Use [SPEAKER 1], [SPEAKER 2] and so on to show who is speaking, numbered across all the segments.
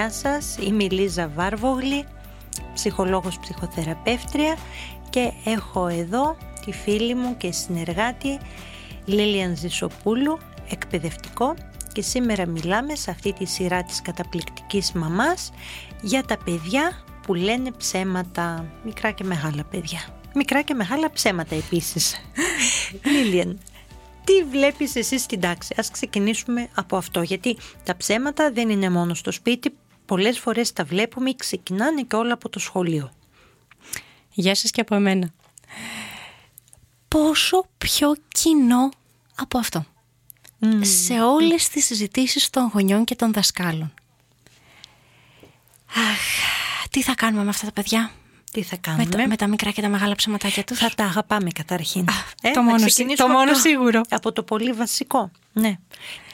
[SPEAKER 1] Γεια σας, είμαι η Λίζα Βάρβογλη, ψυχολόγος ψυχοθεραπεύτρια και έχω εδώ τη φίλη μου και συνεργάτη Λίλιαν Ζησοπούλου, εκπαιδευτικό και σήμερα μιλάμε σε αυτή τη σειρά της καταπληκτικής μαμάς για τα παιδιά που λένε ψέματα, μικρά και μεγάλα παιδιά. Μικρά και μεγάλα ψέματα επίσης. Λίλιαν, τι βλέπεις εσύ στην τάξη; Ας ξεκινήσουμε από αυτό, γιατί τα ψέματα δεν είναι μόνο στο σπίτι, πολλές φορές τα βλέπουμε ή ξεκινάνε και όλα από το σχολείο.
[SPEAKER 2] Γεια σας και από εμένα. Πόσο πιο κοινό από αυτό. Σε όλες τις συζητήσεις των γονιών και των δασκάλων. Αχ, τι θα κάνουμε με αυτά τα παιδιά;
[SPEAKER 1] Τι θα κάνουμε.
[SPEAKER 2] Με, τα, με τα μικρά και τα μεγάλα ψεματάκια τους;
[SPEAKER 1] Θα τα αγαπάμε καταρχήν.
[SPEAKER 2] το
[SPEAKER 1] να
[SPEAKER 2] μόνο σι-
[SPEAKER 1] ξεκινήσουμε
[SPEAKER 2] το μόνο
[SPEAKER 1] από
[SPEAKER 2] σίγουρο.
[SPEAKER 1] Από το πολύ βασικό. Ναι.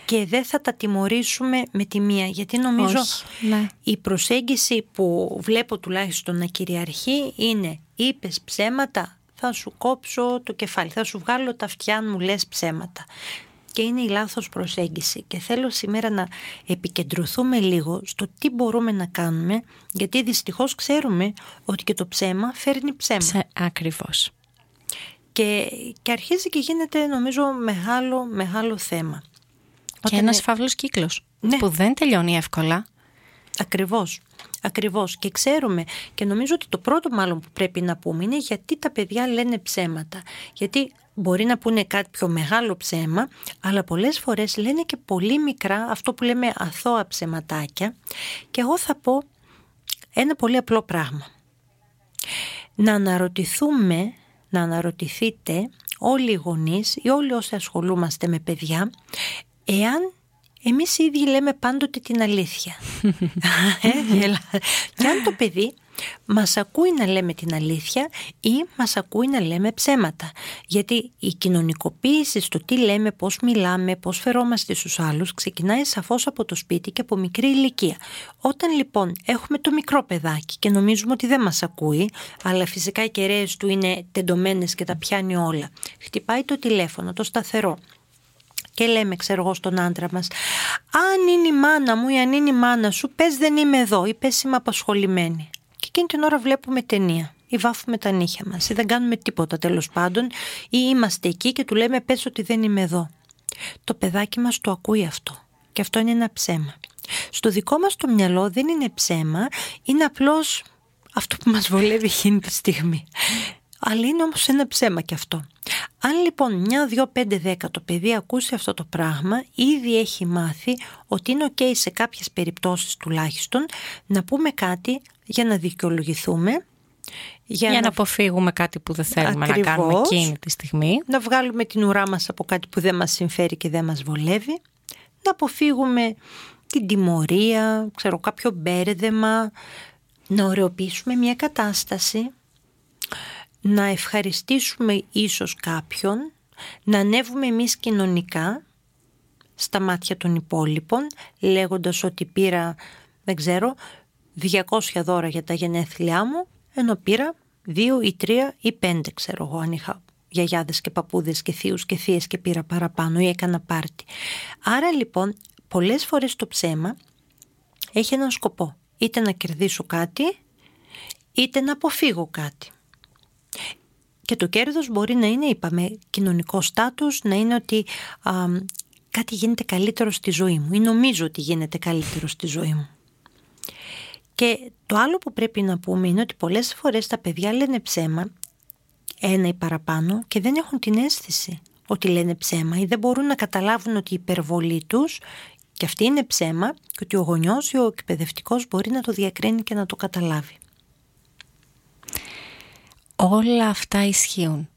[SPEAKER 1] Και δεν θα τα τιμωρήσουμε με τη μία, γιατί νομίζω
[SPEAKER 2] Όχι, ναι.
[SPEAKER 1] η προσέγγιση που βλέπω τουλάχιστον να κυριαρχεί είναι είπες ψέματα, θα σου κόψω το κεφάλι, θα σου βγάλω τα αυτιά αν μου λες ψέματα. Και είναι η λάθος προσέγγιση και θέλω σήμερα να επικεντρωθούμε λίγο στο τι μπορούμε να κάνουμε γιατί δυστυχώς ξέρουμε ότι και το ψέμα φέρνει ψέμα
[SPEAKER 2] Σε, ακριβώς.
[SPEAKER 1] και, και αρχίζει και γίνεται νομίζω μεγάλο μεγάλο θέμα.
[SPEAKER 2] Και
[SPEAKER 1] Όταν
[SPEAKER 2] ένας
[SPEAKER 1] ε-
[SPEAKER 2] φαύλος κύκλος
[SPEAKER 1] Ναι.
[SPEAKER 2] που δεν τελειώνει εύκολα.
[SPEAKER 1] Ακριβώς. Ακριβώς και ξέρουμε και νομίζω ότι το πρώτο μάλλον που πρέπει να πούμε είναι γιατί τα παιδιά λένε ψέματα. Γιατί μπορεί να πούνε κάτι πιο μεγάλο ψέμα αλλά πολλές φορές λένε και πολύ μικρά αυτό που λέμε αθώα ψεματάκια και εγώ θα πω ένα πολύ απλό πράγμα. Να αναρωτηθούμε, να αναρωτηθείτε όλοι οι γονείς ή όλοι όσοι ασχολούμαστε με παιδιά εάν εμείς οι ίδιοι λέμε πάντοτε την αλήθεια. ε, γελά. και αν το παιδί μας ακούει να λέμε την αλήθεια ή μας ακούει να λέμε ψέματα. Γιατί η κοινωνικοποίηση στο τι λέμε, πώς μιλάμε, πώς φερόμαστε στους άλλους ξεκινάει σαφώς από το σπίτι και από μικρή ηλικία. Όταν λοιπόν έχουμε το μικρό παιδάκι και νομίζουμε ότι δεν μας ακούει, αλλά φυσικά οι κεραίες του είναι τεντωμένες και τα πιάνει όλα, χτυπάει το τηλέφωνο, το σταθερό, και λέμε, ξέρω εγώ, στον άντρα μας αν είναι η μάνα μου ή αν είναι η μάνα σου, πες δεν είμαι εδώ ή πες είμαι απασχολημένη. Και εκείνη την ώρα βλέπουμε ταινία ή βάφουμε τα νύχια μας ή δεν κάνουμε τίποτα τέλος πάντων ή είμαστε εκεί και του λέμε πες ότι δεν είμαι εδώ. Το παιδάκι μας το ακούει αυτό και αυτό είναι ένα ψέμα. Στο δικό μας το μυαλό δεν είναι ψέμα, είναι απλώς αυτό που μας βολεύει εκείνη τη στιγμή. Αλλά είναι όμως ένα ψέμα και αυτό. Αν λοιπόν μια, δυο, πέντε, δέκα το παιδί ακούσει αυτό το πράγμα, ήδη έχει μάθει ότι είναι ok σε κάποιες περιπτώσεις τουλάχιστον να πούμε κάτι για να δικαιολογηθούμε,
[SPEAKER 2] Για, να αποφύγουμε κάτι που δεν θέλουμε να κάνουμε
[SPEAKER 1] Ακριβώς.
[SPEAKER 2] εκείνη τη στιγμή.
[SPEAKER 1] να βγάλουμε την ουρά μας από κάτι που δεν μας συμφέρει και δεν μας βολεύει, να αποφύγουμε την τιμωρία, ξέρω κάποιο μπέρδεμα, να ωρεοποιήσουμε μια κατάσταση, να ευχαριστήσουμε ίσως κάποιον, να ανέβουμε εμείς κοινωνικά στα μάτια των υπόλοιπων, λέγοντας ότι πήρα, δεν ξέρω, 200 δώρα για τα γενέθλιά μου, ενώ πήρα δύο ή τρία ή πέντε, ξέρω εγώ, αν είχα γιαγιάδες και παππούδες και θείους και θείες και πήρα παραπάνω ή έκανα πάρτι. Άρα λοιπόν, πολλές φορές το ψέμα έχει έναν σκοπό. Είτε να κερδίσω κάτι, είτε να αποφύγω κάτι. Και το κέρδος μπορεί να είναι, είπαμε, κοινωνικό στάτους, να είναι ότι α, κάτι γίνεται καλύτερο στη ζωή μου ή νομίζω ότι γίνεται καλύτερο στη ζωή μου. Και το άλλο που πρέπει να πούμε είναι ότι πολλές φορές τα παιδιά λένε ψέμα, ένα ή παραπάνω, και δεν έχουν την αίσθηση ότι λένε ψέμα ή δεν μπορούν να καταλάβουν ότι η υπερβολή τους και αυτή είναι ψέμα και ότι ο γονιός ή ο εκπαιδευτικός μπορεί να το διακρίνει και να το καταλάβει.
[SPEAKER 2] Όλα αυτά ισχύουν.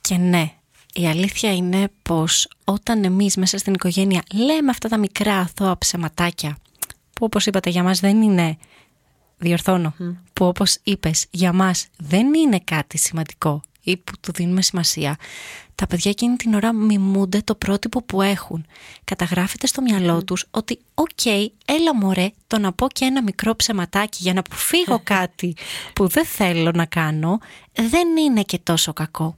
[SPEAKER 2] Και ναι, Η αλήθεια είναι πως όταν εμείς μέσα στην οικογένεια λέμε αυτά τα μικρά αθώα ψεματάκια που όπως είπατε για μας δεν είναι, διορθώνω, που όπως είπες για μας δεν είναι κάτι σημαντικό ή που του δίνουμε σημασία, τα παιδιά εκείνη την ώρα μιμούνται το πρότυπο που έχουν. Καταγράφεται στο μυαλό τους ότι «ΟΚ, έλα μωρέ, το να πω και ένα μικρό ψεματάκι για να αποφύγω κάτι που δεν θέλω να κάνω, δεν είναι και τόσο κακό».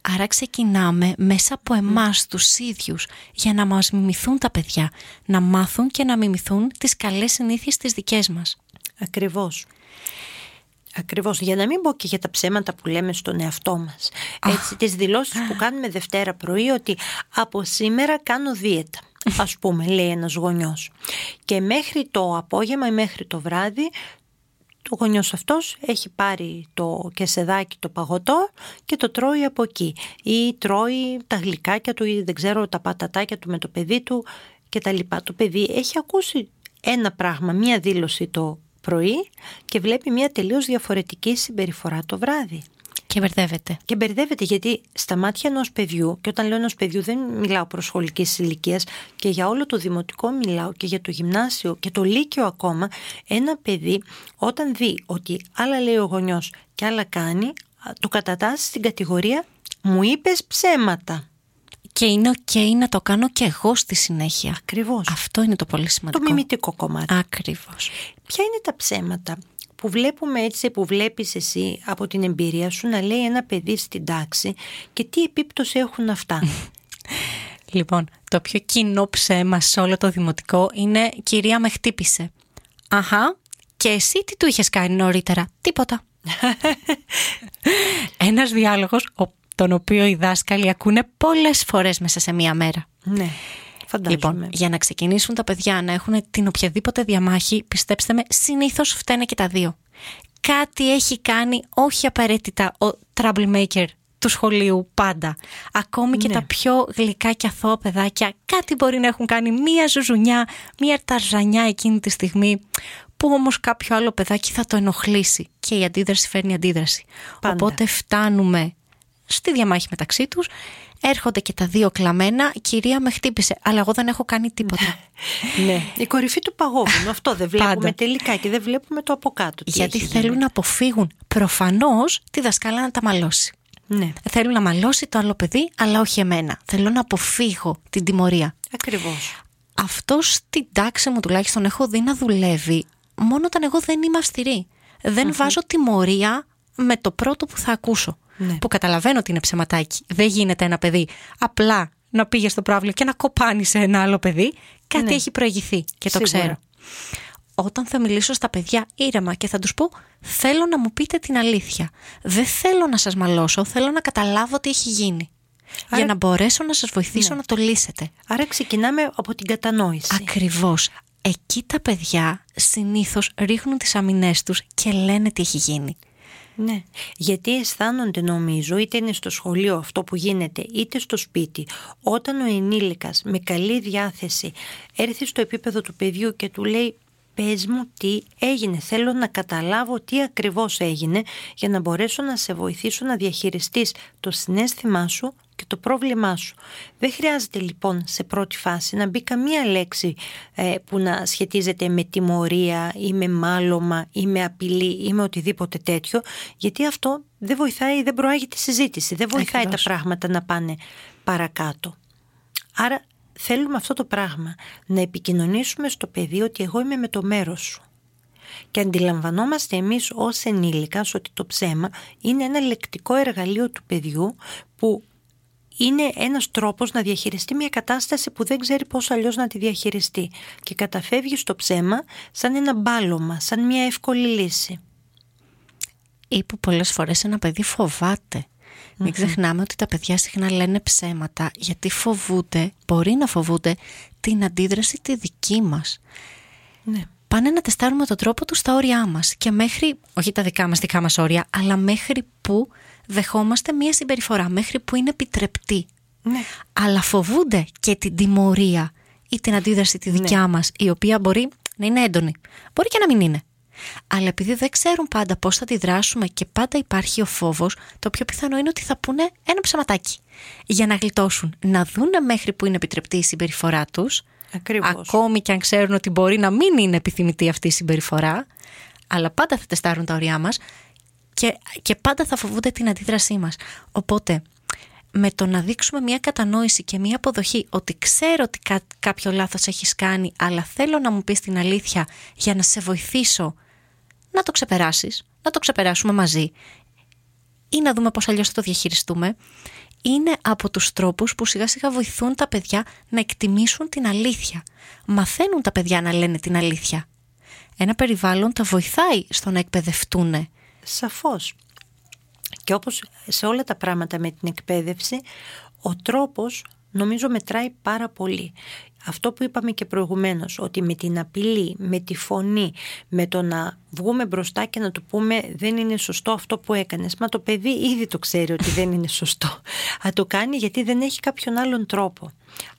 [SPEAKER 2] Άρα ξεκινάμε μέσα από εμάς τους ίδιους για να μας μιμηθούν τα παιδιά, να μάθουν και να μιμηθούν τις καλές συνήθειες τις δικές μας.
[SPEAKER 1] Ακριβώς. Ακριβώς, για να μην πω και για τα ψέματα που λέμε στον εαυτό μας. Έτσι, τις δηλώσεις που κάνουμε Δευτέρα πρωί ότι από σήμερα κάνω δίαιτα. Ας πούμε, λέει ένας γονιός. Και μέχρι το απόγευμα ή μέχρι το βράδυ ο γονιός αυτός έχει πάρει το κεσεδάκι το παγωτό και το τρώει από εκεί ή τρώει τα γλυκάκια του ή δεν ξέρω τα πατατάκια του με το παιδί του και τα λοιπά. Το παιδί έχει ακούσει ένα πράγμα, μία δήλωση το πρωί και βλέπει μια τελείως διαφορετική συμπεριφορά το βράδυ.
[SPEAKER 2] Και μπερδεύεται.
[SPEAKER 1] Και μπερδεύεται γιατί στα μάτια ενός παιδιού, και όταν λέω ενός παιδιού δεν μιλάω προς σχολικής ηλικίας, και για όλο το δημοτικό μιλάω και για το γυμνάσιο και το λύκειο ακόμα, ένα παιδί όταν δει ότι άλλα λέει ο γονιός και άλλα κάνει, το κατατάσσει στην κατηγορία μου είπες ψέματα.
[SPEAKER 2] Και είναι ok να το κάνω και εγώ στη συνέχεια.
[SPEAKER 1] Ακριβώς.
[SPEAKER 2] Αυτό είναι το πολύ σημαντικό.
[SPEAKER 1] Το μιμητικό κομμάτι.
[SPEAKER 2] Ακριβώς.
[SPEAKER 1] Ποια είναι τα ψέματα που βλέπουμε έτσι, που βλέπεις εσύ από την εμπειρία σου να λέει ένα παιδί στην τάξη και τι επίπτωση έχουν αυτά;
[SPEAKER 2] λοιπόν, το πιο κοινό ψέμα σε όλο το δημοτικό είναι «Κυρία με χτύπησε». Αχα, και εσύ τι του είχες κάνει νωρίτερα; Τίποτα. Ένας διάλογος τον οποίο οι δάσκαλοι ακούνε πολλές φορές μέσα σε μία μέρα.
[SPEAKER 1] Ναι. Φαντάζομαι.
[SPEAKER 2] Λοιπόν, για να ξεκινήσουν τα παιδιά να έχουν την οποιαδήποτε διαμάχη, πιστέψτε με, συνήθως φταίνε και τα δύο. Κάτι έχει κάνει, όχι απαραίτητα ο troublemaker του σχολείου πάντα. Ακόμη και
[SPEAKER 1] Ναι.
[SPEAKER 2] τα πιο γλυκά και αθώα παιδάκια, κάτι μπορεί να έχουν κάνει μία ζουζουνιά, μία ταρζανιά εκείνη τη στιγμή, που όμως κάποιο άλλο παιδάκι θα το ενοχλήσει και η αντίδραση φέρνει αντίδραση.
[SPEAKER 1] Πάντα.
[SPEAKER 2] Οπότε φτάνουμε στη διαμάχη μεταξύ τους, έρχονται και τα δύο κλαμμένα, κυρία με χτύπησε, αλλά εγώ δεν έχω κάνει τίποτα.
[SPEAKER 1] ναι. Η κορυφή του παγόβουνου. Αυτό δεν βλέπουμε
[SPEAKER 2] Πάντα.
[SPEAKER 1] τελικά και δεν βλέπουμε το από κάτω. τι
[SPEAKER 2] Γιατί
[SPEAKER 1] έχει
[SPEAKER 2] θέλουν
[SPEAKER 1] γίνει.
[SPEAKER 2] να αποφύγουν προφανώς τη δασκάλα να τα μαλώσει.
[SPEAKER 1] Ναι,
[SPEAKER 2] Θέλουν να μαλώσει το άλλο παιδί, αλλά όχι εμένα. Θέλω να αποφύγω την τιμωρία.
[SPEAKER 1] ακριβώς.
[SPEAKER 2] Αυτό στην τάξη μου τουλάχιστον έχω δει να δουλεύει μόνο όταν εγώ δεν είμαι αυστηρή. Δεν βάζω τιμωρία με το πρώτο που θα ακούσω.
[SPEAKER 1] Ναι.
[SPEAKER 2] Που καταλαβαίνω ότι είναι ψεματάκι. Δεν γίνεται ένα παιδί απλά να πήγε στο πρόβλημα και να κοπάνει σε ένα άλλο παιδί. Κάτι
[SPEAKER 1] Ναι.
[SPEAKER 2] έχει προηγηθεί και το
[SPEAKER 1] Σίγουρα.
[SPEAKER 2] ξέρω. Όταν θα μιλήσω στα παιδιά ήρεμα και θα τους πω θέλω να μου πείτε την αλήθεια. Δεν θέλω να σας μαλώσω, θέλω να καταλάβω τι έχει γίνει.
[SPEAKER 1] Άρα-
[SPEAKER 2] Για να μπορέσω να σας βοηθήσω να το λύσετε.
[SPEAKER 1] Άρα ξεκινάμε από την κατανόηση.
[SPEAKER 2] Ακριβώς. Εκεί τα παιδιά συνήθως ρίχνουν τις αμυνές τους και λένε τι έχει γίνει.
[SPEAKER 1] Ναι, γιατί αισθάνονται νομίζω είτε είναι στο σχολείο αυτό που γίνεται είτε στο σπίτι όταν ο ενήλικας με καλή διάθεση έρθει στο επίπεδο του παιδιού και του λέει πες μου τι έγινε, θέλω να καταλάβω τι ακριβώς έγινε για να μπορέσω να σε βοηθήσω να διαχειριστείς το συνέστημά σου και το πρόβλημά σου. Δεν χρειάζεται λοιπόν σε πρώτη φάση να μπει καμία λέξη ε, που να σχετίζεται με τιμωρία ή με μάλωμα ή με απειλή ή με οτιδήποτε τέτοιο γιατί αυτό δεν βοηθάει, δεν προάγει τη συζήτηση, δεν βοηθάει
[SPEAKER 2] Ακριβώς.
[SPEAKER 1] τα πράγματα να πάνε παρακάτω. Άρα θέλουμε αυτό το πράγμα, να επικοινωνήσουμε στο παιδί ότι εγώ είμαι με το μέρος σου. Και αντιλαμβανόμαστε εμείς ως ενήλικας ότι το ψέμα είναι ένα λεκτικό εργαλείο του παιδιού που είναι ένας τρόπος να διαχειριστεί μια κατάσταση που δεν ξέρει πώς αλλιώς να τη διαχειριστεί και καταφεύγει στο ψέμα σαν ένα μπάλωμα, σαν μια εύκολη λύση.
[SPEAKER 2] Ή που πολλές φορές ένα παιδί φοβάται. Μην ξεχνάμε ότι τα παιδιά συχνά λένε ψέματα γιατί φοβούνται, μπορεί να φοβούνται την αντίδραση τη δική μας.
[SPEAKER 1] Ναι.
[SPEAKER 2] Πάνε να τεστάρουμε τον τρόπο τους στα όρια μας και μέχρι, όχι τα δικά μας δικά μας όρια, αλλά μέχρι που δεχόμαστε μία συμπεριφορά, μέχρι που είναι επιτρεπτή.
[SPEAKER 1] Ναι.
[SPEAKER 2] αλλά φοβούνται και την τιμωρία ή την αντίδραση τη δικιά μας η οποία μπορεί να είναι έντονη. Μπορεί και να μην είναι. Αλλά επειδή δεν ξέρουν πάντα πώς θα αντιδράσουμε και πάντα υπάρχει ο φόβος, το πιο πιθανό είναι ότι θα πούνε ένα ψαματάκι. Για να γλιτώσουν, να δούνε μέχρι που είναι επιτρεπτή η συμπεριφορά τους,
[SPEAKER 1] Ακριβώς.
[SPEAKER 2] ακόμη και αν ξέρουν ότι μπορεί να μην είναι επιθυμητή αυτή η συμπεριφορά, αλλά πάντα θα τεστάρουν τα ωριά μας και, και πάντα θα φοβούνται την αντίδρασή μας. Οπότε, με το να δείξουμε μια κατανόηση και μια αποδοχή ότι ξέρω ότι κά- κάποιο λάθος έχεις κάνει, αλλά θέλω να μου πεις την αλήθεια για να σε βοηθήσω να το ξεπεράσεις, να το ξεπεράσουμε μαζί ή να δούμε πώς αλλιώς θα το διαχειριστούμε, είναι από τους τρόπους που σιγά σιγά βοηθούν τα παιδιά να εκτιμήσουν την αλήθεια. Μαθαίνουν τα παιδιά να λένε την αλήθεια. Ένα περιβάλλον τα βοηθάει στο να εκπαιδευτούν.
[SPEAKER 1] Σαφώς. Και όπως σε όλα τα πράγματα με την εκπαίδευση, ο τρόπος νομίζω μετράει πάρα πολύ. Αυτό που είπαμε και προηγουμένως, ότι με την απειλή, με τη φωνή, με το να βγούμε μπροστά και να του πούμε δεν είναι σωστό αυτό που έκανες. Μα το παιδί ήδη το ξέρει ότι δεν είναι σωστό. Θα το κάνει γιατί δεν έχει κάποιον άλλον τρόπο.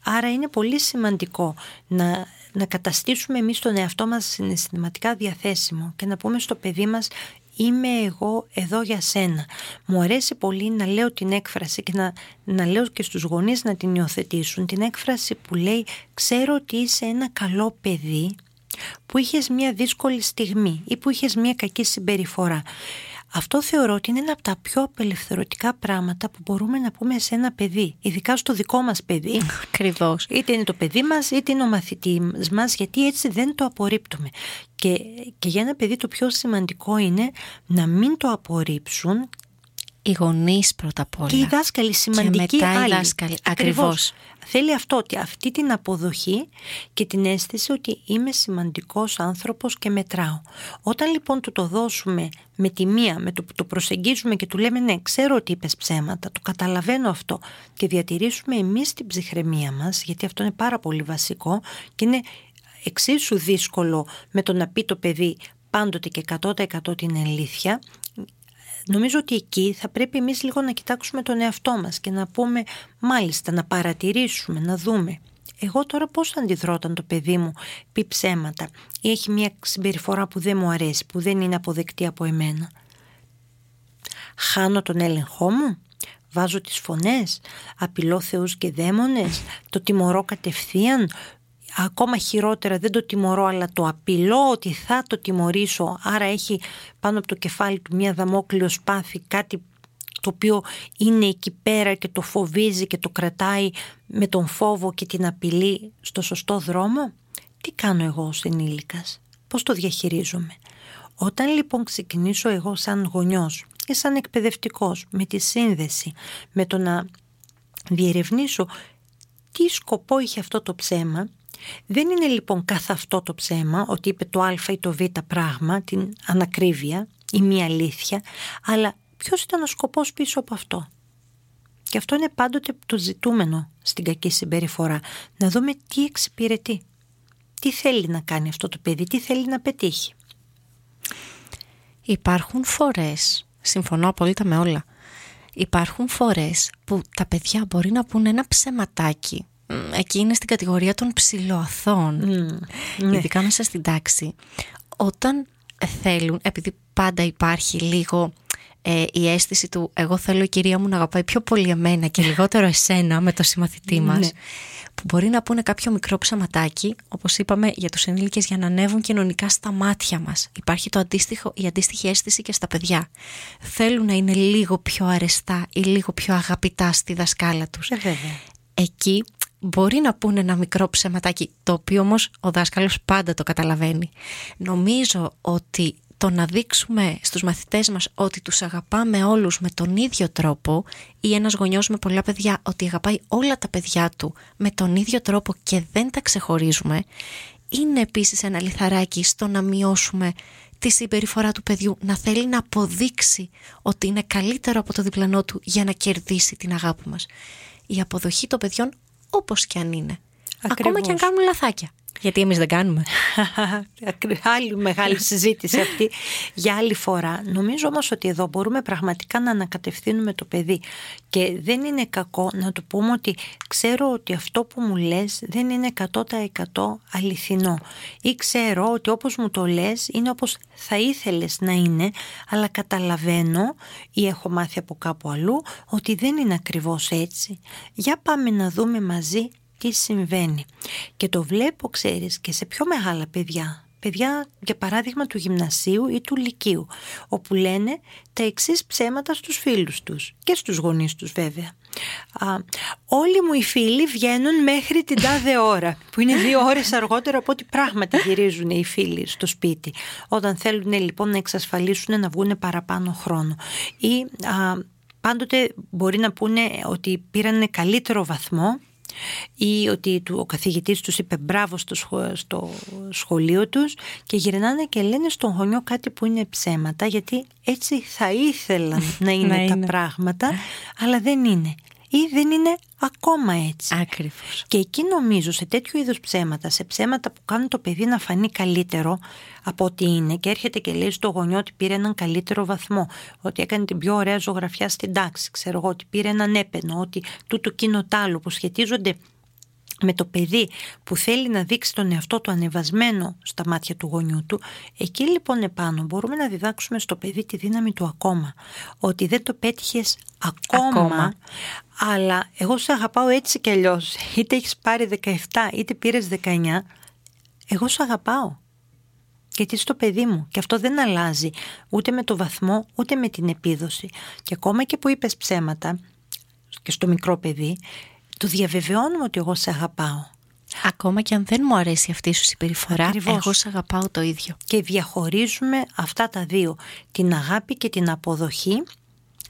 [SPEAKER 1] Άρα είναι πολύ σημαντικό να, να καταστήσουμε εμείς τον εαυτό μας συναισθηματικά διαθέσιμο και να πούμε στο παιδί μας είμαι εγώ εδώ για σένα. Μου αρέσει πολύ να λέω την έκφραση και να, να λέω και στους γονείς να την υιοθετήσουν. Την έκφραση που λέει ξέρω ότι είσαι ένα καλό παιδί που είχες μια δύσκολη στιγμή ή που είχες μια κακή συμπεριφορά. Αυτό θεωρώ ότι είναι ένα από τα πιο απελευθερωτικά πράγματα που μπορούμε να πούμε σε ένα παιδί, ειδικά στο δικό μας παιδί.
[SPEAKER 2] Ακριβώς.
[SPEAKER 1] Είτε είναι το παιδί μας είτε είναι ο μαθητής μας γιατί έτσι δεν το απορρίπτουμε. Και, και για ένα παιδί το πιο σημαντικό είναι να μην το απορρίψουν
[SPEAKER 2] Οι γονείς πρώτα απ' όλα.
[SPEAKER 1] και οι δάσκαλοι σημαντικοί
[SPEAKER 2] μετά οι
[SPEAKER 1] άλλοι.
[SPEAKER 2] δάσκαλοι.
[SPEAKER 1] Ακριβώς.
[SPEAKER 2] Ακριβώς.
[SPEAKER 1] Θέλει αυτό, ότι αυτή την αποδοχή και την αίσθηση ότι είμαι σημαντικός άνθρωπος και μετράω. Όταν λοιπόν του το δώσουμε με τη μία, με το που το προσεγγίζουμε και του λέμε ναι, ξέρω ότι είπες ψέματα, το καταλαβαίνω αυτό και διατηρήσουμε εμείς την ψυχραιμία μας, γιατί αυτό είναι πάρα πολύ βασικό και είναι εξίσου δύσκολο με το να πει το παιδί πάντοτε και 100% την αλήθεια Νομίζω ότι εκεί θα πρέπει εμείς λίγο να κοιτάξουμε τον εαυτό μας και να πούμε μάλιστα να παρατηρήσουμε, να δούμε. Εγώ τώρα πώς θα αντιδρώ όταν το παιδί μου πει ψέματα ή έχει μια συμπεριφορά που δεν μου αρέσει, που δεν είναι αποδεκτή από εμένα; Χάνω τον έλεγχό μου, βάζω τις φωνές, απειλώ θεούς και δαίμονες, το τιμωρώ κατευθείαν, ακόμα χειρότερα δεν το τιμωρώ αλλά το απειλώ ότι θα το τιμωρήσω άρα έχει πάνω από το κεφάλι του μια δαμόκλειο σπάθη κάτι το οποίο είναι εκεί πέρα και το φοβίζει και το κρατάει με τον φόβο και την απειλή στο σωστό δρόμο. Τι κάνω εγώ ως ενήλικας, πώς το διαχειρίζομαι; Όταν λοιπόν ξεκινήσω εγώ σαν γονιός ή σαν εκπαιδευτικός με τη σύνδεση, με το να διερευνήσω τι σκοπό είχε αυτό το ψέμα, δεν είναι λοιπόν καθ' αυτό το ψέμα ότι είπε το α ή το β πράγμα, την ανακρίβεια ή μία αλήθεια, αλλά ποιος ήταν ο σκοπός πίσω από αυτό; Και αυτό είναι πάντοτε το ζητούμενο στην κακή συμπεριφορά. Να δούμε τι εξυπηρετεί. Τι θέλει να κάνει αυτό το παιδί, τι θέλει να πετύχει.
[SPEAKER 2] Υπάρχουν φορές, συμφωνώ απόλυτα με όλα, υπάρχουν φορές που τα παιδιά μπορεί να πούν ένα ψεματάκι. Μ, Εκεί είναι στην κατηγορία των ψηλοαθών,
[SPEAKER 1] ναι.
[SPEAKER 2] ειδικά μέσα στην τάξη. Όταν θέλουν, επειδή πάντα υπάρχει λίγο ε, η αίσθηση του εγώ θέλω η κυρία μου να αγαπάει πιο πολύ εμένα και λιγότερο εσένα με το συμμαθητή μας
[SPEAKER 1] Ναι.
[SPEAKER 2] που μπορεί να πούνε κάποιο μικρό ψαματάκι όπως είπαμε για τους ενήλικες για να ανέβουν κοινωνικά στα μάτια μας υπάρχει το αντίστοιχο, η αντίστοιχη αίσθηση και στα παιδιά θέλουν να είναι λίγο πιο αρεστά ή λίγο πιο αγαπητά στη δασκάλα τους
[SPEAKER 1] Ε, βέβαια.
[SPEAKER 2] εκεί μπορεί να πούνε ένα μικρό ψεματάκι, το οποίο όμως ο δάσκαλος πάντα το καταλαβαίνει. Νομίζω ότι το να δείξουμε στους μαθητές μας ότι τους αγαπάμε όλους με τον ίδιο τρόπο ή ένας γονιός με πολλά παιδιά ότι αγαπάει όλα τα παιδιά του με τον ίδιο τρόπο και δεν τα ξεχωρίζουμε είναι επίσης ένα λιθαράκι στο να μειώσουμε τη συμπεριφορά του παιδιού να θέλει να αποδείξει ότι είναι καλύτερο από το διπλανό του για να κερδίσει την αγάπη μας. Η αποδοχή των παιδιών όπως και αν είναι. Ακόμα
[SPEAKER 1] Ακριβώς.
[SPEAKER 2] και αν κάνουν λαθάκια. Γιατί εμείς δεν κάνουμε.
[SPEAKER 1] άλλη μεγάλη συζήτηση αυτή για άλλη φορά. Νομίζω όμως ότι εδώ μπορούμε πραγματικά να ανακατευθύνουμε το παιδί και δεν είναι κακό να του πούμε ότι ξέρω ότι αυτό που μου λες δεν είναι 100% αληθινό ή ξέρω ότι όπως μου το λες είναι όπως θα ήθελες να είναι αλλά καταλαβαίνω ή έχω μάθει από κάπου αλλού ότι δεν είναι ακριβώς έτσι. Για πάμε να δούμε μαζί τι συμβαίνει. Και το βλέπω, ξέρεις, και σε πιο μεγάλα παιδιά. Παιδιά, για παράδειγμα, του γυμνασίου ή του λυκείου, όπου λένε τα εξής ψέματα στους φίλους τους και στους γονείς τους βέβαια. Α, όλοι μου οι φίλοι βγαίνουν μέχρι την τάδε ώρα, που είναι δύο ώρες αργότερο από ό,τι πράγματι γυρίζουν οι φίλοι στο σπίτι, όταν θέλουν λοιπόν να εξασφαλίσουν να βγουν παραπάνω χρόνο. Ή πάντοτε μπορεί να πούνε ότι πήραν καλύτερο βαθμό ή ότι ο καθηγητής τους είπε μπράβο στο, στο σχολείο τους και γυρνάνε και λένε στον γονιό κάτι που είναι ψέματα γιατί έτσι θα ήθελαν να είναι τα πράγματα αλλά δεν είναι ή δεν είναι ακόμα έτσι.
[SPEAKER 2] Ακριβώς.
[SPEAKER 1] Και εκεί νομίζω σε τέτοιου είδους ψέματα, σε ψέματα που κάνουν το παιδί να φανεί καλύτερο από ό,τι είναι και έρχεται και λέει στο γονιό ότι πήρε έναν καλύτερο βαθμό, ότι έκανε την πιο ωραία ζωγραφιά στην τάξη, ξέρω εγώ, ότι πήρε έναν έπαινο, ότι τούτο κοινό τάλο που σχετίζονται με το παιδί που θέλει να δείξει τον εαυτό του ανεβασμένο στα μάτια του γονιού του, εκεί λοιπόν επάνω μπορούμε να διδάξουμε στο παιδί τη δύναμη του ακόμα. Ότι δεν το πέτυχες ακόμα, αλλά εγώ σε αγαπάω έτσι κι αλλιώς. Είτε έχεις πάρει 17 είτε πήρες 19, εγώ σε αγαπάω. Γιατί στο παιδί μου και αυτό δεν αλλάζει ούτε με το βαθμό ούτε με την επίδοση. Και ακόμα και που είπες ψέματα και στο μικρό παιδί, του διαβεβαιώνουμε ότι εγώ σε αγαπάω.
[SPEAKER 2] Ακόμα και αν δεν μου αρέσει αυτή σου συμπεριφορά, εγώ σε αγαπάω το ίδιο.
[SPEAKER 1] Και διαχωρίζουμε αυτά τα δύο, την αγάπη και την αποδοχή.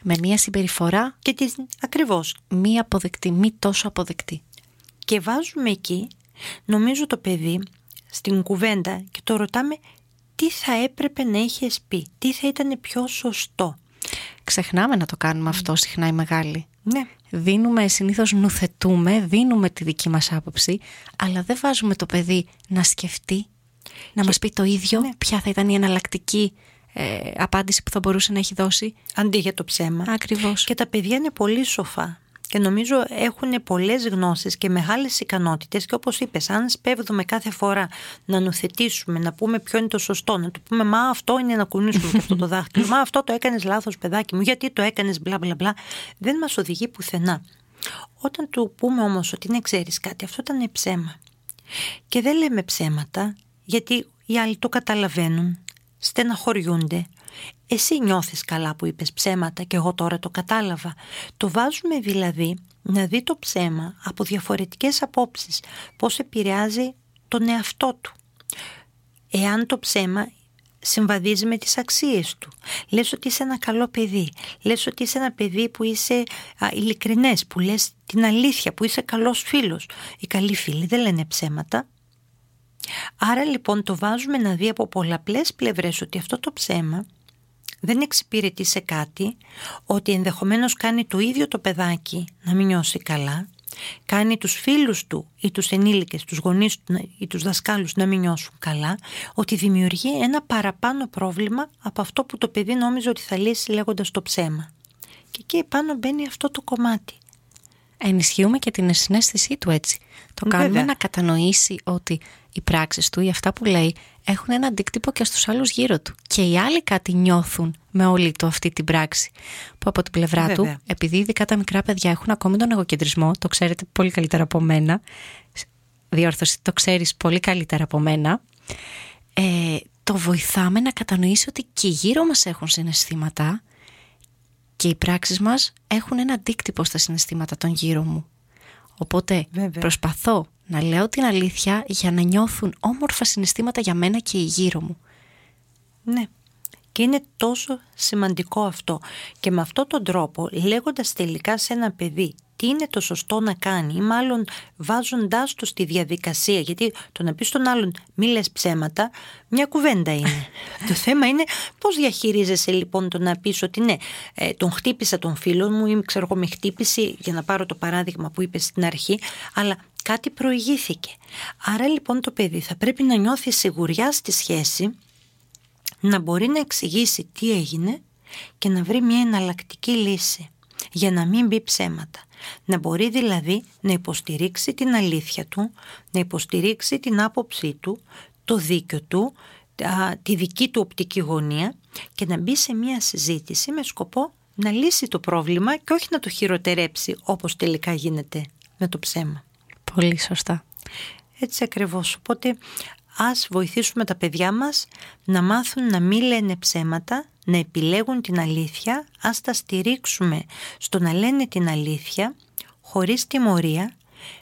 [SPEAKER 2] Με μία συμπεριφορά.
[SPEAKER 1] Και την... Ακριβώς.
[SPEAKER 2] Μία αποδεκτή, μη τόσο αποδεκτή.
[SPEAKER 1] Και βάζουμε εκεί, νομίζω το παιδί, στην κουβέντα και το ρωτάμε τι θα έπρεπε να έχει πει, τι θα ήταν πιο σωστό.
[SPEAKER 2] Ξεχνάμε να το κάνουμε αυτό συχνά οι μεγάλοι.
[SPEAKER 1] Ναι.
[SPEAKER 2] Δίνουμε, συνήθως νουθετούμε, δίνουμε τη δική μας άποψη, αλλά δεν βάζουμε το παιδί να σκεφτεί, να μας πει το ίδιο, ναι. ποια θα ήταν η εναλλακτική ε, απάντηση που θα μπορούσε να έχει δώσει.
[SPEAKER 1] Αντί για το ψέμα.
[SPEAKER 2] Ακριβώς.
[SPEAKER 1] Και τα παιδιά είναι πολύ σοφά και νομίζω έχουν πολλές γνώσεις και μεγάλες ικανότητες και όπως είπες αν σπέβδουμε κάθε φορά να νουθετήσουμε, να πούμε ποιο είναι το σωστό, να του πούμε μα αυτό είναι να κουνήσουμε και αυτό το δάχτυλο, μα αυτό το έκανες λάθος παιδάκι μου, γιατί το έκανες μπλα μπλα μπλα, δεν μας οδηγεί πουθενά. Όταν του πούμε όμως ότι είναι ξέρεις κάτι, αυτό ήταν ψέμα. Και δεν λέμε ψέματα γιατί οι άλλοι το καταλαβαίνουν, στεναχωριούνται, εσύ νιώθεις καλά που είπες ψέματα και εγώ τώρα το κατάλαβα. Το βάζουμε δηλαδή να δει το ψέμα από διαφορετικές απόψεις, πώς επηρεάζει τον εαυτό του. Εάν το ψέμα συμβαδίζει με τις αξίες του. Λες ότι είσαι ένα καλό παιδί. Λες ότι είσαι ένα παιδί που είσαι α, ειλικρινές, που λες την αλήθεια, που είσαι καλός φίλος. Οι καλοί φίλοι δεν λένε ψέματα. Άρα λοιπόν το βάζουμε να δει από πολλαπλές πλευρές ότι αυτό το ψέμα δεν εξυπηρετεί σε κάτι, ότι ενδεχομένως κάνει το ίδιο το παιδάκι να μην νιώσει καλά, κάνει τους φίλους του ή τους ενήλικες, τους γονείς του ή τους δασκάλους να μην νιώσουν καλά, ότι δημιουργεί ένα παραπάνω πρόβλημα από αυτό που το παιδί νόμιζε ότι θα λύσει λέγοντας το ψέμα. Και εκεί επάνω μπαίνει αυτό το κομμάτι.
[SPEAKER 2] Ενισχύουμε και την συνέστησή του έτσι. Το κάνουμε να κατανοήσει ότι οι πράξεις του ή αυτά που λέει έχουν ένα αντίκτυπο και στους άλλους γύρω του. Και οι άλλοι κάτι νιώθουν με όλη του αυτή την πράξη. Που από την πλευρά του, επειδή ειδικά τα μικρά παιδιά έχουν ακόμη τον εγωκεντρισμό, το ξέρετε πολύ καλύτερα από μένα, διόρθωση, το ξέρεις πολύ καλύτερα από μένα, ε, το βοηθάμε να κατανοήσει ότι και γύρω μας έχουν συναισθήματα και οι πράξεις μας έχουν ένα αντίκτυπο στα συναισθήματα των γύρω μου. Οπότε προσπαθώ να λέω την αλήθεια για να νιώθουν όμορφα συναισθήματα για μένα και η γύρω μου.
[SPEAKER 1] Ναι. Και είναι τόσο σημαντικό αυτό. Και με αυτόν τον τρόπο, λέγοντας τελικά σε ένα παιδί τι είναι το σωστό να κάνει ή μάλλον βάζοντάς το στη διαδικασία. Γιατί το να πεις στον άλλον μη λες ψέματα μια κουβέντα είναι. Το θέμα είναι πώς διαχειρίζεσαι λοιπόν το να πεις ότι ναι ε, τον χτύπησα τον φίλο μου ή ξέρω εγώ με χτύπησε για να πάρω το παράδειγμα που είπες στην αρχή αλλά κάτι προηγήθηκε. Άρα λοιπόν το παιδί θα πρέπει να νιώθει σιγουριά στη σχέση να μπορεί να εξηγήσει τι έγινε και να βρει μια εναλλακτική λύση για να μην μπει ψέματα. Να μπορεί δηλαδή να υποστηρίξει την αλήθεια του, να υποστηρίξει την άποψή του, το δίκιο του, τη δική του οπτική γωνία και να μπει σε μια συζήτηση με σκοπό να λύσει το πρόβλημα και όχι να το χειροτερέψει όπως τελικά γίνεται με το ψέμα.
[SPEAKER 2] Πολύ σωστά.
[SPEAKER 1] Έτσι ακριβώς. Οπότε ας βοηθήσουμε τα παιδιά μας να μάθουν να μην λένε ψέματα, να επιλέγουν την αλήθεια, ας τα στηρίξουμε στο να λένε την αλήθεια χωρίς τιμωρία,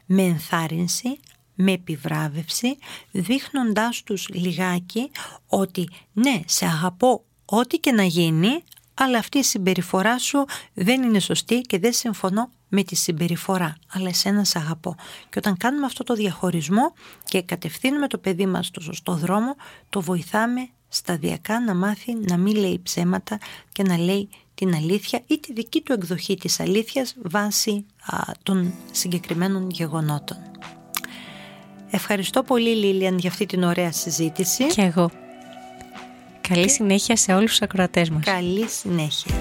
[SPEAKER 1] με ενθάρρυνση, με επιβράβευση, δείχνοντάς τους λιγάκι ότι ναι, σε αγαπώ ό,τι και να γίνει, αλλά αυτή η συμπεριφορά σου δεν είναι σωστή και δεν συμφωνώ με τη συμπεριφορά, αλλά εσένα σε αγαπώ. Και όταν κάνουμε αυτό το διαχωρισμό και κατευθύνουμε το παιδί μας στο σωστό δρόμο, το βοηθάμε σταδιακά να μάθει να μην λέει ψέματα και να λέει την αλήθεια ή τη δική του εκδοχή της αλήθειας βάσει των συγκεκριμένων γεγονότων. Ευχαριστώ πολύ Λίλιαν για αυτή την ωραία συζήτηση.
[SPEAKER 2] Και εγώ. Καλή συνέχεια σε όλους τους ακροατές μας.
[SPEAKER 1] Καλή συνέχεια.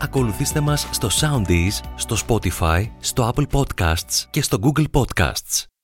[SPEAKER 3] Ακολουθήστε μας στο Soundees, στο Spotify, στο Apple Podcasts και στο Google Podcasts.